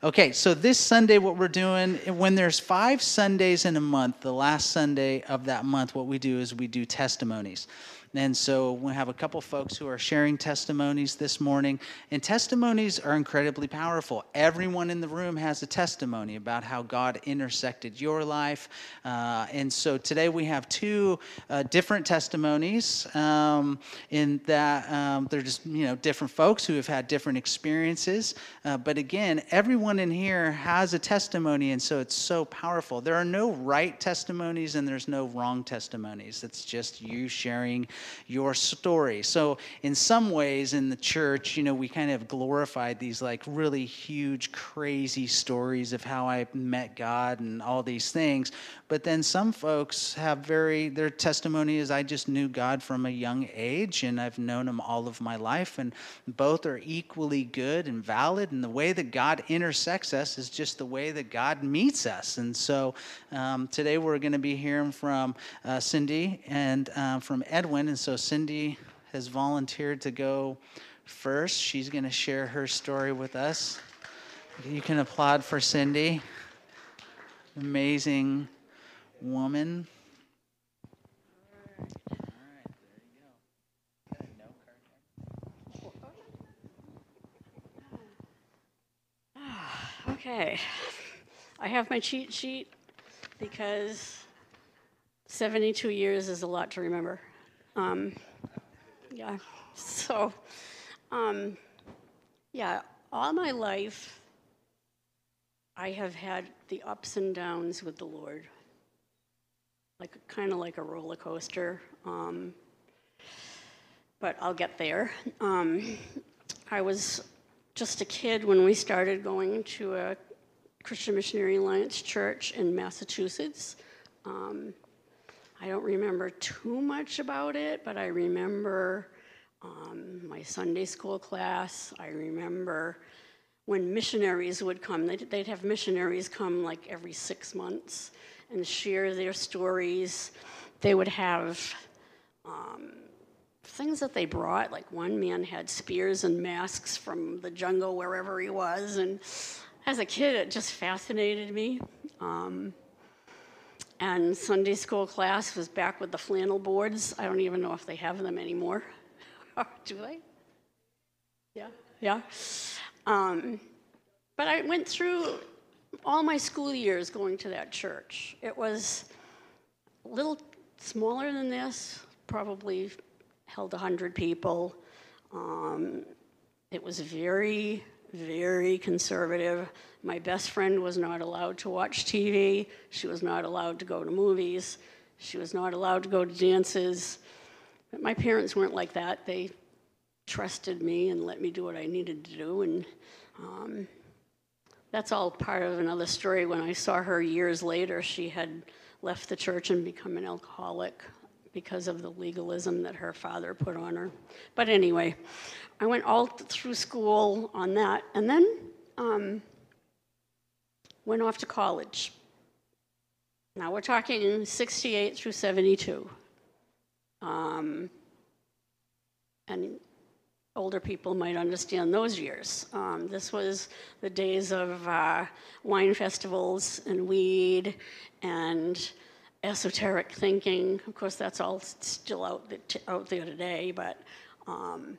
Okay, so this Sunday, what we're doing, when there's five Sundays in a month, the last Sunday of that month, what we do is we do testimonies. And so we have a couple folks who are sharing testimonies this morning. And testimonies are incredibly powerful. Everyone in the room has a testimony about how God intersected your life. Uh, and so today we have two uh, different testimonies um, in that um, they're just, you know, different folks who have had different experiences. Uh, but again, everyone in here has a testimony. And so it's so powerful. There are no right testimonies and there's no wrong testimonies. It's just you sharing your story. So, in some ways, in the church, you know, we kind of glorified these like really huge, crazy stories of how I met God and all these things. But then some folks have very, their testimony is I just knew God from a young age and I've known Him all of my life. And both are equally good and valid. And the way that God intersects us is just the way that God meets us. And so um, today we're going to be hearing from uh, Cindy and uh, from Edwin. And so Cindy has volunteered to go first. She's going to share her story with us. You can applaud for Cindy. Amazing woman. Okay, I have my cheat sheet because 72 years is a lot to remember. Um, yeah, so, um, yeah, all my life I have had the ups and downs with the Lord, like kind of like a roller coaster. Um, but I'll get there. Um, I was just a kid when we started going to a Christian Missionary Alliance church in Massachusetts. Um, I don't remember too much about it, but I remember um, my Sunday school class. I remember when missionaries would come, they'd, they'd have missionaries come like every six months and share their stories. They would have um, things that they brought, like one man had spears and masks from the jungle wherever he was. And as a kid, it just fascinated me. Um, and Sunday school class was back with the flannel boards. I don't even know if they have them anymore. Do they? Yeah, yeah. Um, but I went through all my school years going to that church. It was a little smaller than this, probably held 100 people. Um, it was very, very conservative. My best friend was not allowed to watch TV. She was not allowed to go to movies. She was not allowed to go to dances. But my parents weren't like that. They trusted me and let me do what I needed to do. And um, that's all part of another story. When I saw her years later, she had left the church and become an alcoholic because of the legalism that her father put on her. But anyway, I went all through school on that, and then um, went off to college. Now we're talking 68 through 72. Um, and older people might understand those years. Um, this was the days of uh, wine festivals and weed and esoteric thinking. Of course, that's all still out, out there today, but um,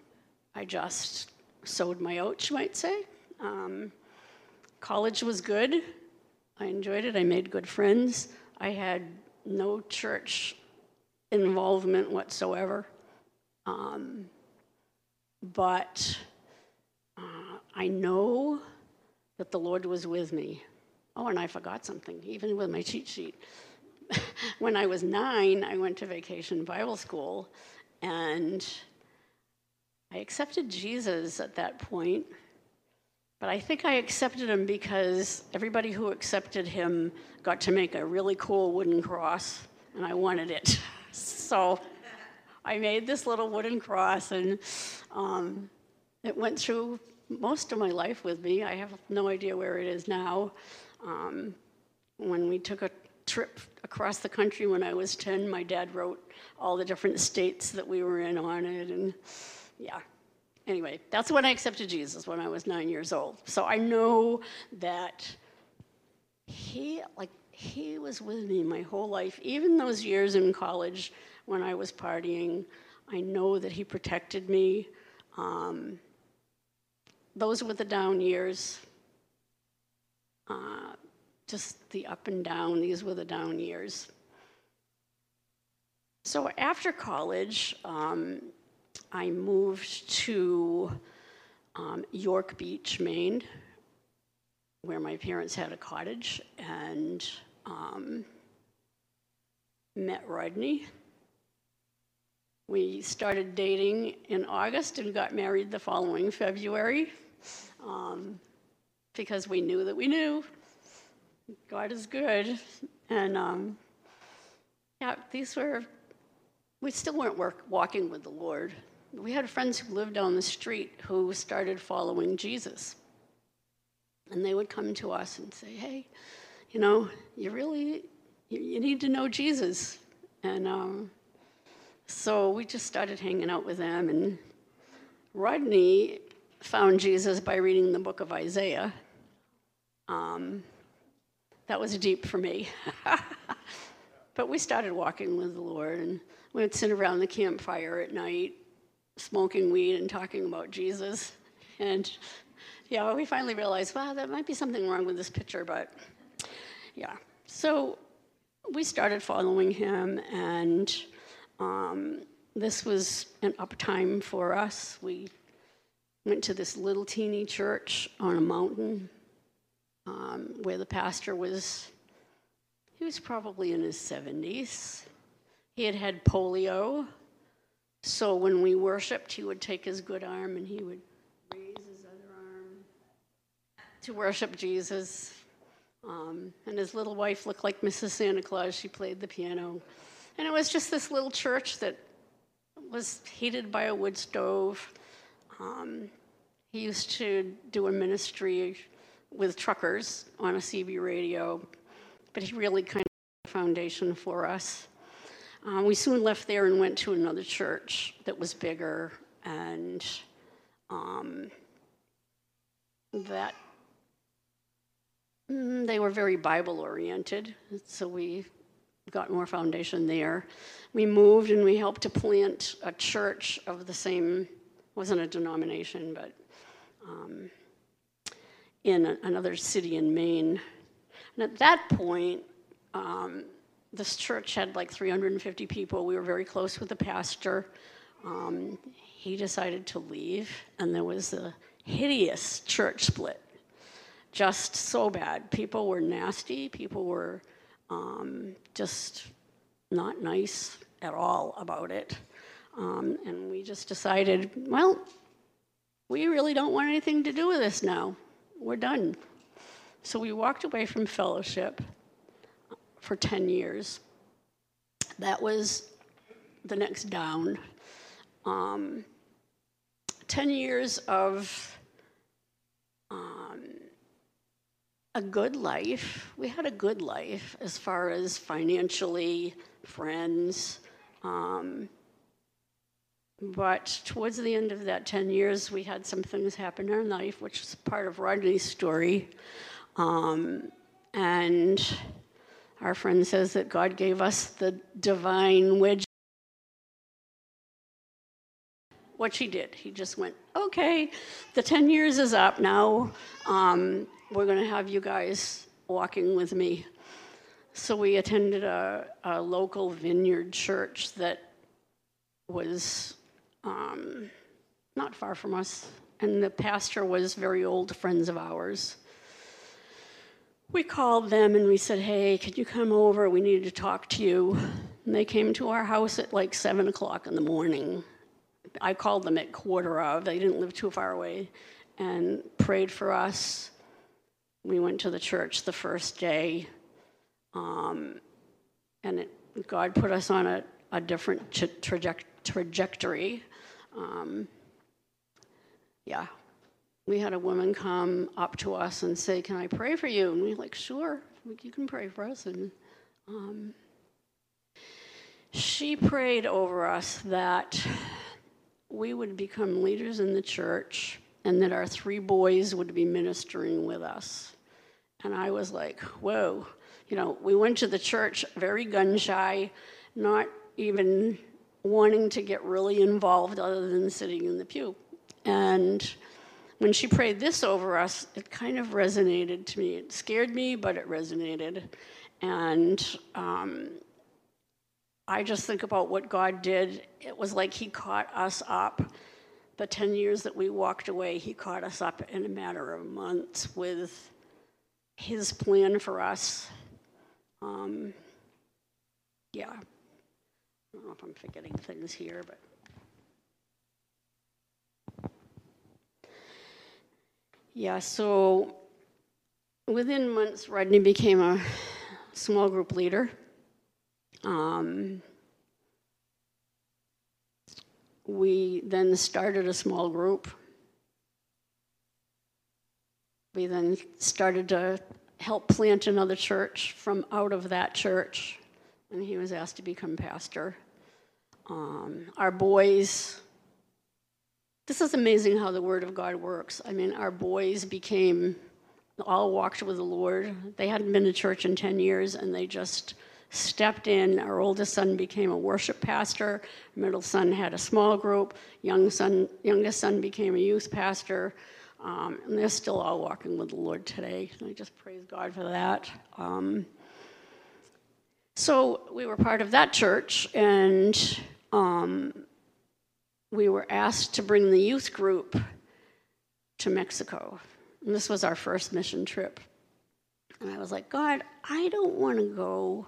I just sowed my oats, you might say. Um, college was good. I enjoyed it. I made good friends. I had no church involvement whatsoever. Um, but uh, I know that the Lord was with me. Oh, and I forgot something, even with my cheat sheet. when I was nine, I went to vacation Bible school and I accepted Jesus at that point. But I think I accepted him because everybody who accepted him got to make a really cool wooden cross, and I wanted it. so I made this little wooden cross, and um, it went through most of my life with me. I have no idea where it is now. Um, when we took a trip across the country when I was 10. My dad wrote all the different states that we were in on it, and yeah. anyway, that's when I accepted Jesus when I was nine years old. So I know that he, like, he was with me my whole life, even those years in college when I was partying. I know that he protected me. Um, those were the down years. Uh, just the up and down, these were the down years. So after college, um, I moved to um, York Beach, Maine, where my parents had a cottage, and um, met Rodney. We started dating in August and got married the following February um, because we knew that we knew God is good. And um, yeah, these were, we still weren't work, walking with the Lord. We had friends who lived down the street who started following Jesus. And they would come to us and say, hey, you know, you really, you, you need to know Jesus. And um, so we just started hanging out with them. And Rodney found Jesus by reading the book of Isaiah. Um, that was deep for me. but we started walking with the Lord, and we would sit around the campfire at night, smoking weed and talking about Jesus. And yeah, we finally realized, wow, there might be something wrong with this picture, but yeah. So we started following him, and um, this was an up time for us. We went to this little teeny church on a mountain um, where the pastor was, he was probably in his 70s. He had had polio. So when we worshiped, he would take his good arm and he would raise his other arm to worship Jesus. Um, and his little wife looked like Mrs. Santa Claus. She played the piano. And it was just this little church that was heated by a wood stove. Um, he used to do a ministry with truckers on a CB radio, but he really kind of a foundation for us. Um, we soon left there and went to another church that was bigger, and um, that mm, they were very Bible oriented, so we got more foundation there. We moved and we helped to plant a church of the same, wasn't a denomination, but um, in a, another city in Maine. And at that point, um, this church had like 350 people. We were very close with the pastor. Um, he decided to leave, and there was a hideous church split. Just so bad. People were nasty. People were um, just not nice at all about it. Um, and we just decided, well, we really don't want anything to do with this now we're done. So we walked away from fellowship for 10 years. That was the next down. Um, 10 years of um, a good life. We had a good life as far as financially, friends. Um, but towards the end of that 10 years, we had some things happen in our life, which is part of Rodney's story. Um, and our friend says that God gave us the divine wedge. She did, he just went, okay, the 10 years is up now. Um, we're going to have you guys walking with me. So we attended a, a local vineyard church that was um, not far from us, and the pastor was very old friends of ours. We called them and we said, Hey, could you come over? We need to talk to you. And they came to our house at like seven o'clock in the morning. I called them at quarter of, they didn't live too far away, and prayed for us. We went to the church the first day, um, and it, God put us on a, a different traje- trajectory. Um, yeah, we had a woman come up to us and say, "Can I pray for you?" And we are like, "Sure, you can pray for us." And um, she prayed over us that we would become leaders in the church and that our three boys would be ministering with us. And I was like, whoa. You know, we went to the church very gun shy, not even wanting to get really involved other than sitting in the pew. And when she prayed this over us, it kind of resonated to me. It scared me, but it resonated. And um, I just think about what God did. It was like He caught us up. The 10 years that we walked away, He caught us up in a matter of months with His plan for us. Um, yeah. I don't know if I'm forgetting things here, but. Yeah, so within months, Rodney became a small group leader. Um, we then started a small group. We then started to help plant another church from out of that church, and he was asked to become pastor. Um, our boys this is amazing how the Word of God works. I mean, our boys became, all walked with the Lord. They hadn't been to church in 10 years, and they just stepped in. Our oldest son became a worship pastor. Middle son had a small group. Young son, youngest son became a youth pastor. Um, and they're still all walking with the Lord today. And I just praise God for that. Um, so we were part of that church, and um, we were asked to bring the youth group to Mexico. And this was our first mission trip. And I was like, God, I don't want to go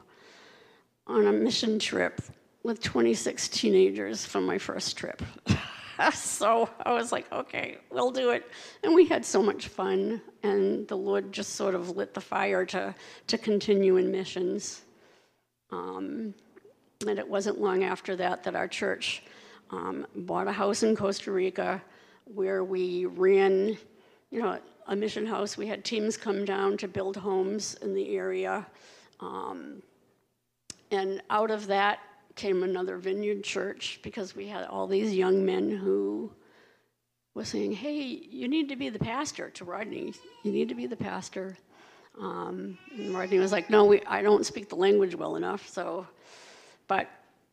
on a mission trip with 26 teenagers for my first trip. so I was like, okay, we'll do it. And we had so much fun. And the Lord just sort of lit the fire to, to continue in missions. Um, and it wasn't long after that that our church um, bought a house in Costa Rica where we ran, you know, a mission house. We had teams come down to build homes in the area. Um, and out of that came another vineyard church because we had all these young men who were saying, hey, you need to be the pastor to Rodney. You need to be the pastor. Um, and Rodney was like, no, we, I don't speak the language well enough. So, but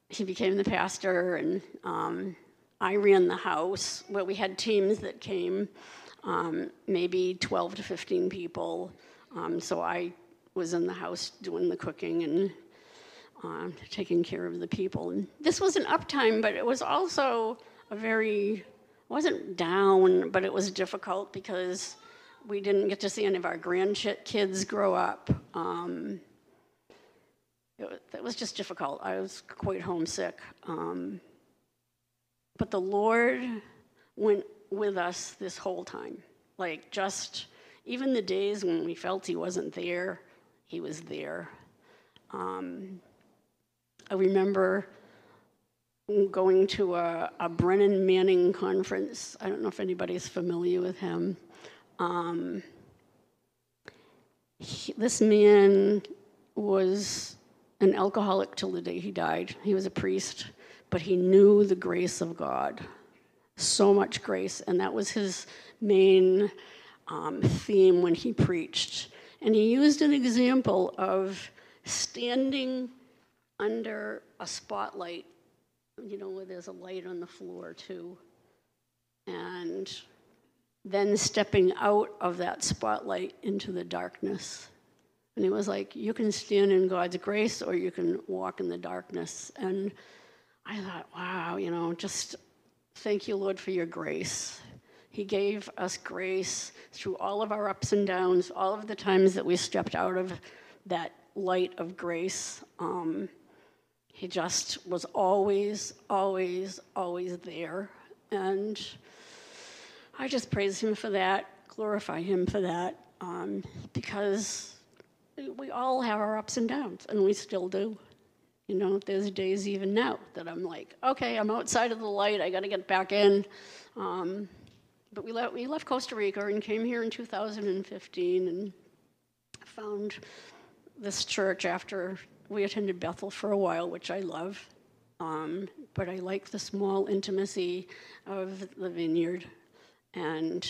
he became the pastor, and um, I ran the house where we had teams that came, um, maybe 12 to 15 people. Um, so I was in the house doing the cooking and uh, taking care of the people. And this was an uptime, but it was also a very, wasn't down, but it was difficult because we didn't get to see any of our grandkids grow up. Um, it, it was just difficult. I was quite homesick. Um, but the Lord went with us this whole time. Like, just even the days when we felt He wasn't there, He was there. Um, I remember going to a, a, Brennan Manning conference. I don't know if anybody's familiar with him. Um, he, this man was an alcoholic till the day he died. He was a priest, but he knew the grace of God. So much grace. And that was his main um, theme when he preached. And he used an example of standing under a spotlight, you know, where there's a light on the floor, too. And then stepping out of that spotlight into the darkness and he was like, You can stand in God's grace or you can walk in the darkness. And I thought, wow, you know, just thank you, Lord, for your grace. He gave us grace through all of our ups and downs, all of the times that we stepped out of that light of grace. Um, he just was always, always, always there. And I just praise him for that, glorify him for that, um, because we all have our ups and downs, and we still do. You know, there's days even now that I'm like, okay, I'm outside of the light, I got to get back in. Um, but we, we left Costa Rica and came here in 2015 and found this church after we attended Bethel for a while, which I love. Um, but I like the small intimacy of the vineyard and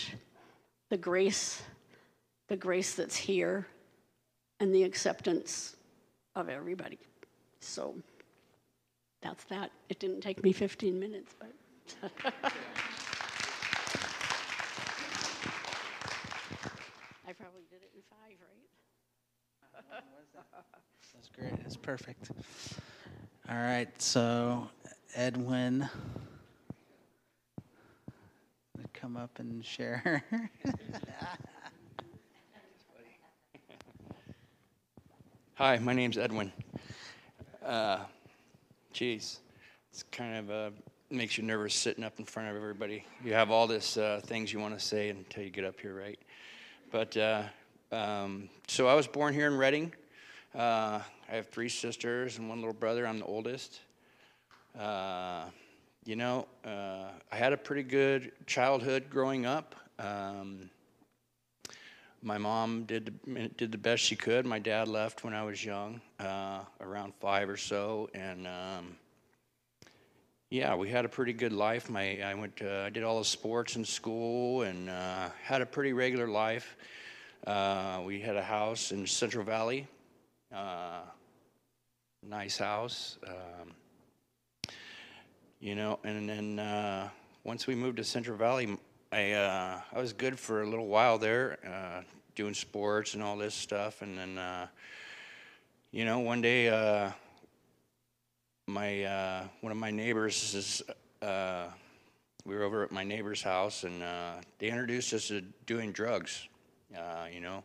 the grace, the grace that's here and the acceptance of everybody. So that's that. It didn't take me 15 minutes, but. I probably did it in five, right? That's great. That's perfect. All right. So, Edwin, come up and share. Hi, my name's Edwin. Uh, geez, it's kind of uh, makes you nervous sitting up in front of everybody. You have all this uh, things you want to say until you get up here, right? But uh, um, so I was born here in Redding. Uh, I have three sisters and one little brother. I'm the oldest. Uh, you know, uh, I had a pretty good childhood growing up. Um, my mom did the, did the best she could. My dad left when I was young, uh, around five or so, and um, yeah, we had a pretty good life. My I went I did all the sports in school and uh, had a pretty regular life. Uh, we had a house in Central Valley, uh, nice house. Um, you know, and then uh, once we moved to Central Valley, I uh, I was good for a little while there, uh, doing sports and all this stuff, and then uh, you know one day my one of my neighbors is we were over at my neighbor's house, and they introduced us to doing drugs, you know.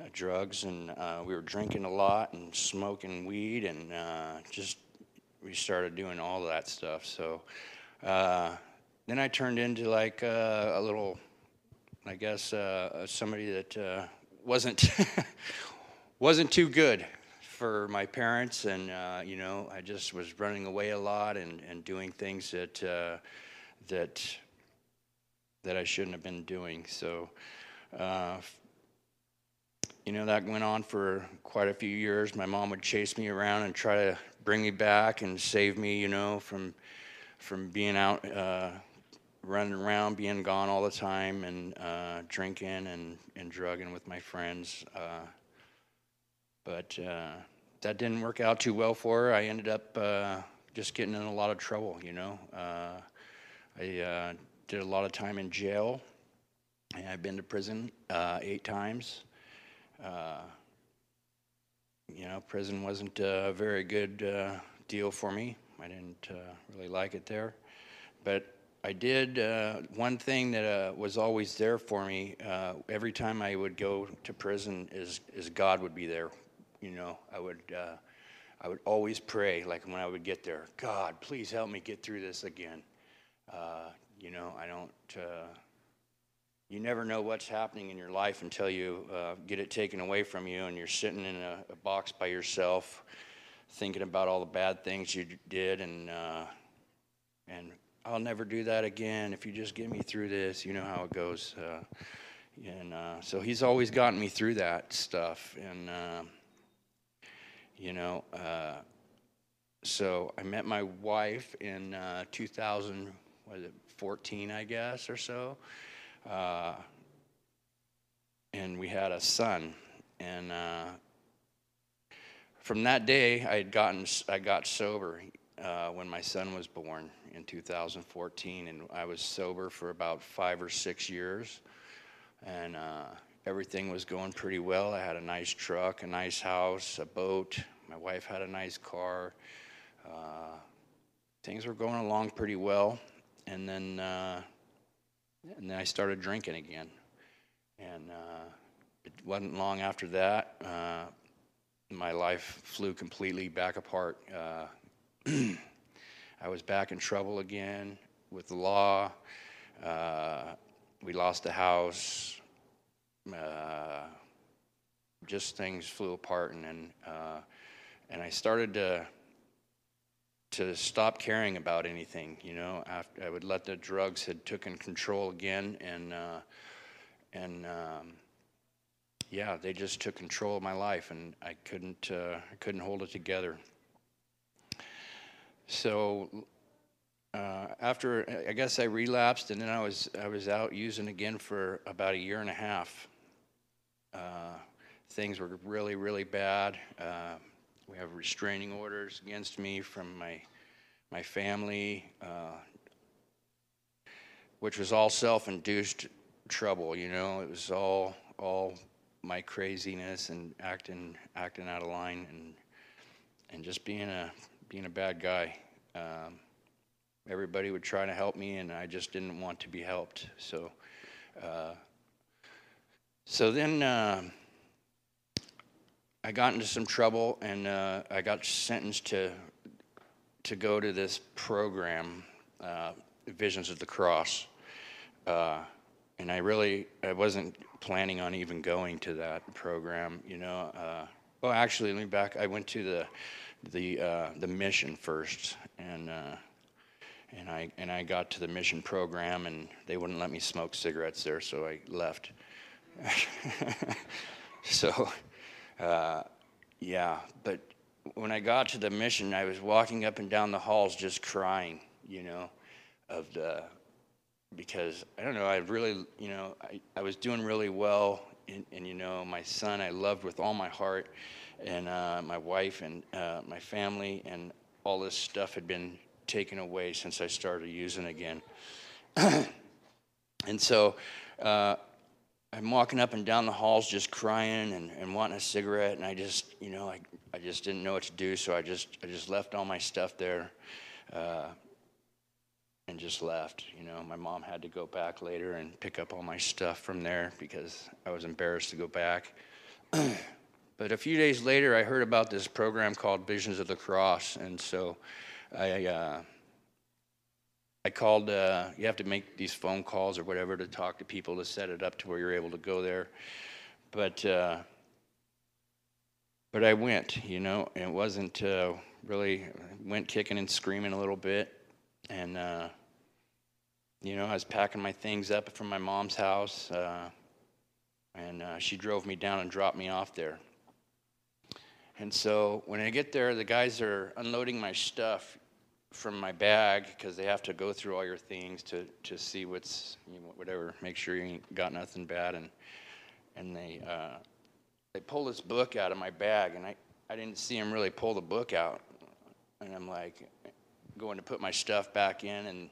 Uh, drugs and uh, we were drinking a lot and smoking weed and uh, just we started doing all that stuff so uh, then I turned into like uh, a little, I guess, uh, somebody that uh, wasn't wasn't too good for my parents, and uh, you know, I just was running away a lot and, and doing things that uh, that that I shouldn't have been doing. So. Uh, you know that went on for quite a few years. My mom would chase me around and try to bring me back and save me, you know, from from being out uh, running around, being gone all the time, and uh, drinking and, and drugging with my friends. Uh, but uh, that didn't work out too well for her. I ended up uh, just getting in a lot of trouble, you know. Uh, I did a lot of time in jail. And I've been to prison uh, eight times. Uh, you know, prison wasn't a very good uh, deal for me. I didn't uh, really like it there. But I did uh, one thing that uh, was always there for me. Every time I would go to prison, is is God would be there. You know, I would I would always pray, like when I would get there, God, please help me get through this again. You know, I don't. You never know what's happening in your life until you uh, get it taken away from you, and you're sitting in a, a box by yourself, thinking about all the bad things you did, and uh, and I'll never do that again. If you just get me through this, you know how it goes. Uh, and uh, so he's always gotten me through that stuff. And, uh, you know, uh, so I met my wife in uh, 2000, was it 14, I guess, or so. Uh, and we had a son. And uh, from that day, I had gotten, I got sober uh, when my son was born in 2014, and I was sober for about five or six years, and uh, everything was going pretty well. I had a nice truck, a nice house, a boat. My wife had a nice car. Uh, things were going along pretty well, and then uh, and then I started drinking again, and uh, it wasn't long after that. Uh, my life flew completely back apart. Uh, I was back in trouble again with the law. Uh, we lost the house. Uh, just things flew apart, and then uh, and I started to to stop caring about anything. You know, after I would let the drugs had taken control again, and uh, and um, yeah, they just took control of my life, and I couldn't uh, I couldn't hold it together. so uh, after I guess I relapsed, and then I was I was out using again for about a year and a half. Uh, things were really really bad. We have restraining orders against me from my my family, uh, which was all self-induced trouble. You know, it was all all my craziness and acting acting out of line and and just being a being a bad guy. Um, everybody would try to help me, and I just didn't want to be helped. So, uh, so then uh, I got into some trouble, and uh, I got sentenced to to go to this program, uh, Visions of the Cross, uh, and I really I wasn't planning on even going to that program. You know, uh, well, actually, let me back. I went to the the uh, the mission first, and uh, and I and I got to the mission program, and they wouldn't let me smoke cigarettes there, so I left. so, uh, yeah, but when I got to the mission, I was walking up and down the halls just crying, you know, of the because I don't know, I really, you know, I, I was doing really well, and, and you know, my son I loved with all my heart and uh, my wife and uh, my family and all this stuff had been taken away since I started using again. and so uh, I'm walking up and down the halls just crying and, and wanting a cigarette, and I just, you know, I, I just didn't know what to do, so I just, I just left all my stuff there uh, and just left. You know, my mom had to go back later and pick up all my stuff from there because I was embarrassed to go back. But a few days later, I heard about this program called Visions of the Cross, and so I uh, I called. Uh, you have to make these phone calls or whatever to talk to people to set it up to where you're able to go there. But uh, but I went, you know, and it wasn't uh, really went kicking and screaming a little bit, and uh, you know I was packing my things up from my mom's house, uh, and she drove me down and dropped me off there. And so when I get there, the guys are unloading my stuff from my bag because they have to go through all your things to, to see what's you know, whatever, make sure you ain't got nothing bad. And and they uh, they pull this book out of my bag, and I I didn't see them really pull the book out, and I'm like going to put my stuff back in, and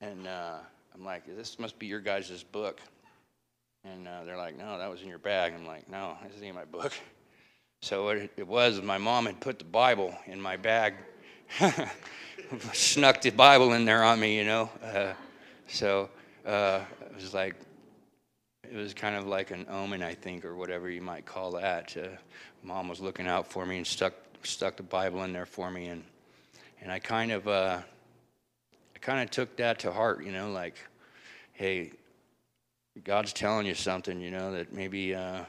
and uh, I'm like, this must be your guys' book. And uh, they're like, no, that was in your bag. I'm like, no, this in my book. So what it was, my mom had put the Bible in my bag, snuck the Bible in there on me, you know. Uh, so uh, it was like, it was kind of like an omen, I think, or whatever you might call that. Uh, mom was looking out for me and stuck stuck the Bible in there for me, and and I kind of uh, I kind of took that to heart, you know, like, hey, God's telling you something, you know, that maybe uh,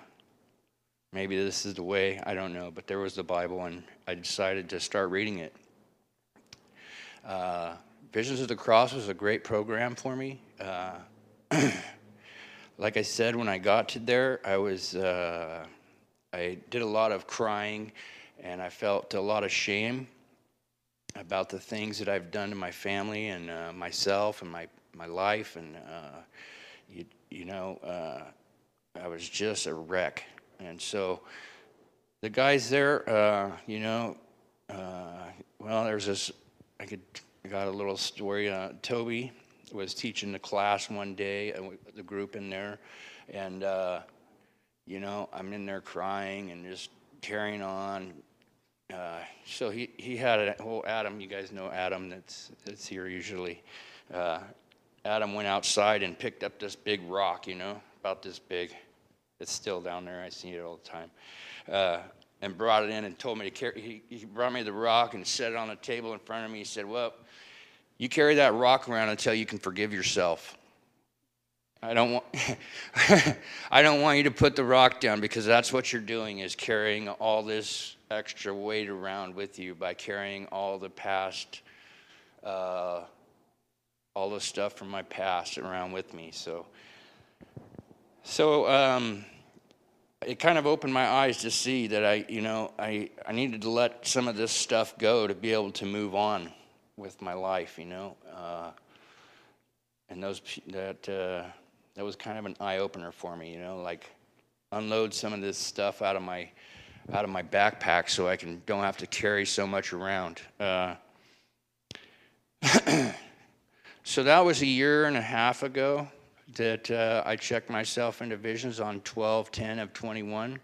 maybe this is the way, I don't know, but there was the Bible, and I decided to start reading it. Uh, Visions of the Cross was a great program for me. Uh, like I said, when I got to there, I was uh, I did a lot of crying, and I felt a lot of shame about the things that I've done to my family and uh, myself and my my life, and uh, you you know uh, I was just a wreck and so the guys there, you know, well, there's this, I could, I got a little story. Uh, Toby was teaching the class one day, uh, the group in there, and, uh, you know, I'm in there crying and just carrying on. Uh, so he, he had a whole Adam, you guys know Adam that's, that's here usually. Adam went outside and picked up this big rock, you know, about this big it's still down there. I see it all the time. And brought it in and told me to carry. He, he brought me the rock and set it on the table in front of me. He said, "Well, you carry that rock around until you can forgive yourself." I don't want I don't want you to put the rock down because that's what you're doing is carrying all this extra weight around with you by carrying all the past uh, all the stuff from my past around with me. So so um, it kind of opened my eyes to see that I, you know, I, I needed to let some of this stuff go to be able to move on with my life, you know. Uh, and those that uh, that was kind of an eye opener for me, you know, like unload some of this stuff out of my out of my backpack so I can don't have to carry so much around. Uh, so that was a year and a half ago that uh, I checked myself into visions on 12 10 of 21.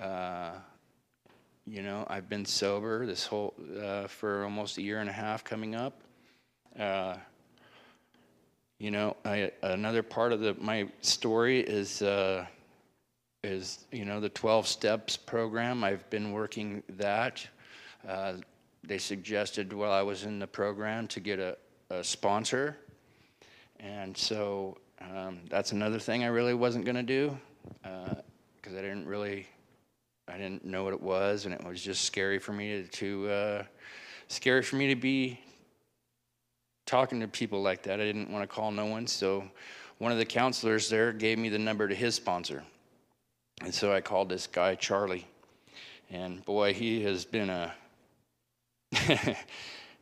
Uh, you know, I've been sober this whole uh, for almost a year and a half coming up. Uh, you know, I, another part of the, my story is uh, is you know the 12 steps program. I've been working that. Uh, they suggested while I was in the program to get a, a sponsor, and so um, that's another thing I really wasn't going to do because I didn't really I didn't know what it was, and it was just scary for me to, to uh, scary for me to be talking to people like that. I didn't want to call no one, so one of the counselors there gave me the number to his sponsor, and so I called this guy Charlie, and boy, he has been a,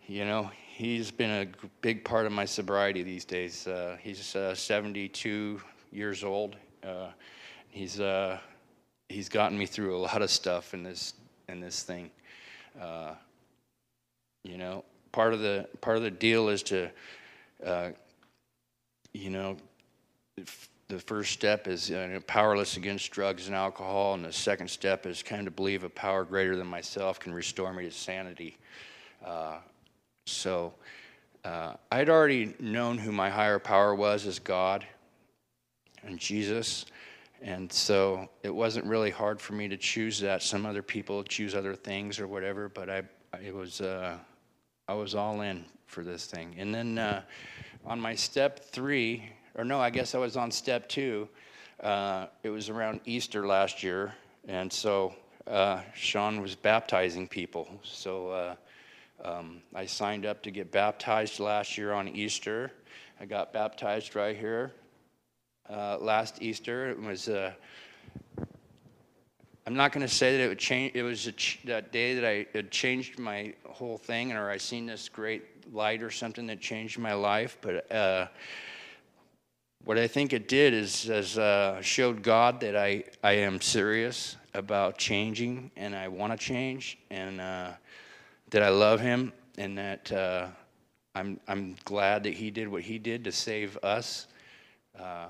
you know, he's been a big part of my sobriety these days. Uh, he's uh, 72 years old. Uh, he's uh, he's gotten me through a lot of stuff in this in this thing. Uh, you know, part of the part of the deal is to, uh, you know, the first step is uh, powerless against drugs and alcohol, and the second step is kind of believe a power greater than myself can restore me to sanity. Uh, so. Uh, I'd already known who my higher power was as God and Jesus. And so it wasn't really hard for me to choose that. Some other people choose other things or whatever, but I, it was, uh, I was all in for this thing. And then uh, on my step three, or no, I guess I was on step two. Uh, it was around Easter last year, and so uh, Sean was baptizing people. So uh, um, I signed up to get baptized last year on Easter. I got baptized right here uh, last Easter. It was. Uh, I'm not going to say that it would change. It was a ch- that day that I changed my whole thing, or I seen this great light or something that changed my life. But uh, what I think it did is, is uh, showed God that I I am serious about changing, and I want to change, and uh, that I love Him, and that uh, I'm I'm glad that He did what He did to save us. Uh,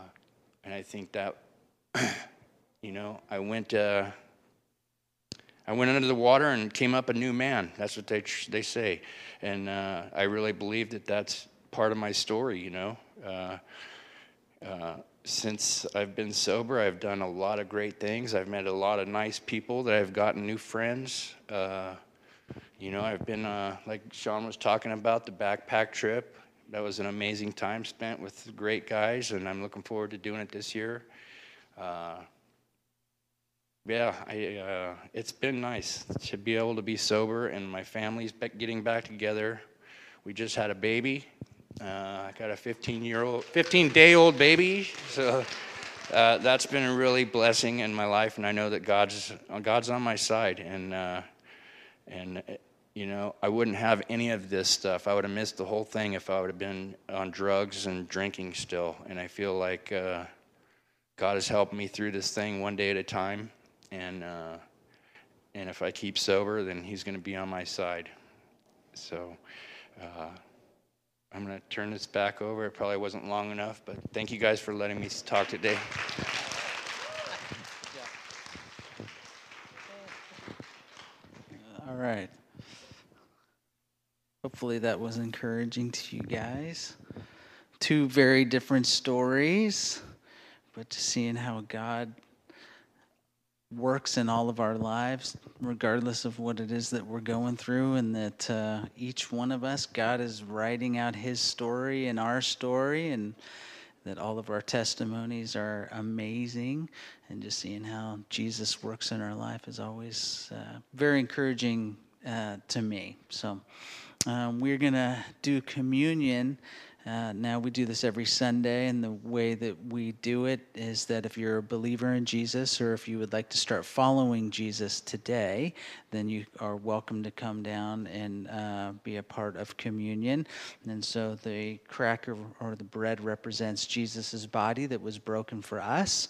and I think that, you know, I went, uh, I went under the water and came up a new man. That's what they they say, and uh, I really believe that that's part of my story. You know, uh, uh, since I've been sober, I've done a lot of great things. I've met a lot of nice people. That I've gotten new friends. You know, I've been uh, like Sean was talking about the backpack trip that was an amazing time spent with great guys, and I'm looking forward to doing it this year. Uh, yeah, I, uh, it's been nice to be able to be sober, and my family's getting back together. We just had a baby. Uh, I got a 15 year old, 15 day old baby, so uh, that's been a really blessing in my life, and I know that God's God's on my side, and uh, and you know, I wouldn't have any of this stuff. I would have missed the whole thing if I would have been on drugs and drinking still. And I feel like uh, God has helped me through this thing one day at a time. And uh, and if I keep sober, then He's going to be on my side. So uh, I'm going to turn this back over. It probably wasn't long enough, but thank you guys for letting me talk today. All right. Hopefully that was encouraging to you guys. Two very different stories, but to seeing how God works in all of our lives, regardless of what it is that we're going through, and that uh, each one of us, God is writing out His story and our story, and that all of our testimonies are amazing, and just seeing how Jesus works in our life is always uh, very encouraging uh, to me. So um, we're going to do communion Uh, now we do this every Sunday, and the way that we do it is that if you're a believer in Jesus, or if you would like to start following Jesus today, then you are welcome to come down and uh, be a part of communion. And so the cracker or the bread represents Jesus' body that was broken for us,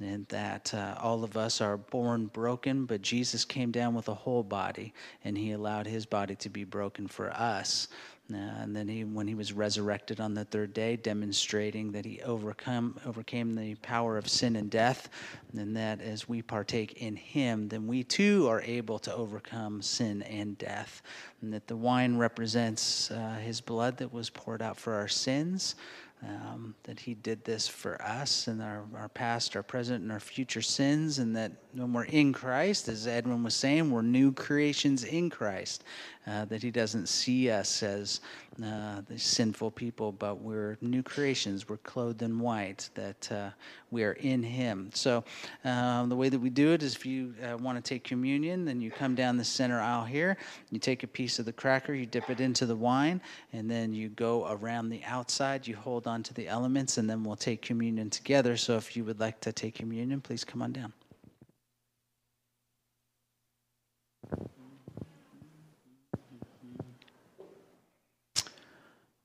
and that uh, all of us are born broken, but Jesus came down with a whole body, and he allowed his body to be broken for us. Uh, and then he, when he was resurrected on the third day, demonstrating that he overcome overcame the power of sin and death, and that as we partake in him, then we too are able to overcome sin and death. And that the wine represents uh, his blood that was poured out for our sins um, that He did this for us and our, our past, our present, and our future sins, and that when we're in Christ, as Edwin was saying, we're new creations in Christ. Uh, that He doesn't see us as uh, the sinful people, but we're new creations. We're clothed in white. That uh, we are in Him. So um, the way that we do it is, if you uh, want to take communion, then you come down the center aisle here. You take a piece of the cracker, you dip it into the wine, and then you go around the outside. You hold on to the elements, and then we'll take communion together. So if you would like to take communion, please come on down.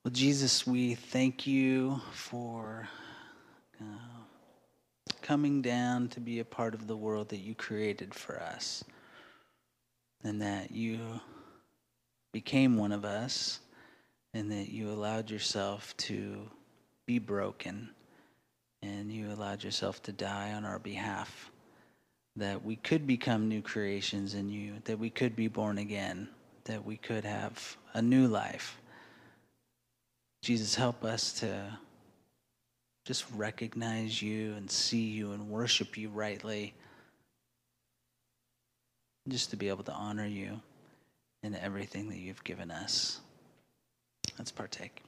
Well, Jesus, we thank you for uh, coming down to be a part of the world that you created for us, and that you became one of us, and that you allowed yourself to be broken, and you allowed yourself to die on our behalf, that we could become new creations in you, that we could be born again, that we could have a new life. Jesus, help us to just recognize you and see you and worship you rightly. Just to be able to honor you in everything that you've given us. Let's partake.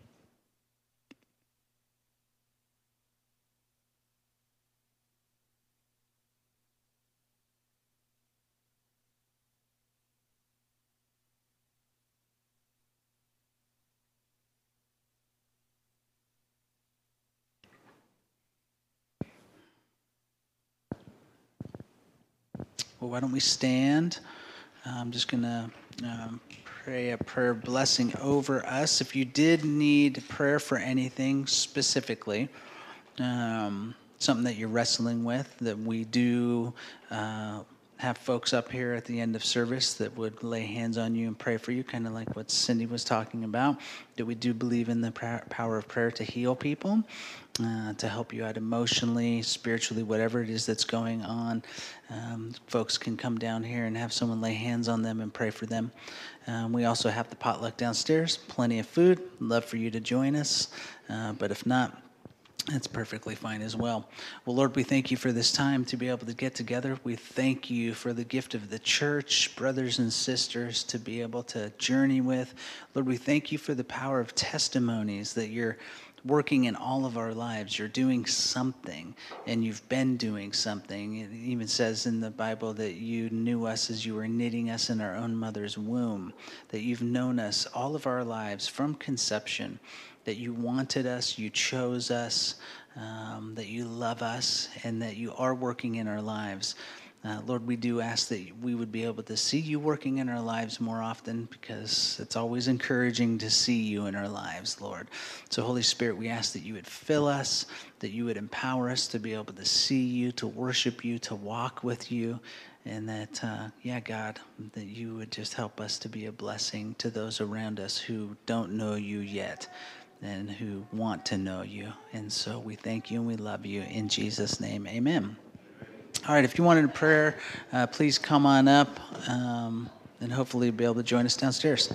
Well, why don't we stand? I'm just going to um, pray a prayer blessing over us. If you did need prayer for anything specifically, um, something that you're wrestling with, that we do uh, have folks up here at the end of service that would lay hands on you and pray for you, kind of like what Cindy was talking about. That we do believe in the power of prayer to heal people, uh, to help you out emotionally, spiritually, whatever it is that's going on. Um, folks can come down here and have someone lay hands on them and pray for them. Um, we also have the potluck downstairs, plenty of food. Love for you to join us, uh, but if not, that's perfectly fine as well. Well, Lord, we thank you for this time to be able to get together. We thank you for the gift of the church, brothers and sisters to be able to journey with. Lord, we thank you for the power of testimonies that you're working in all of our lives. You're doing something, and you've been doing something. It even says in the Bible that you knew us as you were knitting us in our own mother's womb, that you've known us all of our lives from conception that you wanted us, you chose us, um, that you love us, and that you are working in our lives. Uh, Lord, we do ask that we would be able to see you working in our lives more often because it's always encouraging to see you in our lives, Lord. So, Holy Spirit, we ask that you would fill us, that you would empower us to be able to see you, to worship you, to walk with you, and that, uh, yeah, God, that you would just help us to be a blessing to those around us who don't know you yet and who want to know you. And so we thank you and we love you. In Jesus' name, amen. All right, if you wanted a prayer, uh, please come on up um, and hopefully be able to join us downstairs.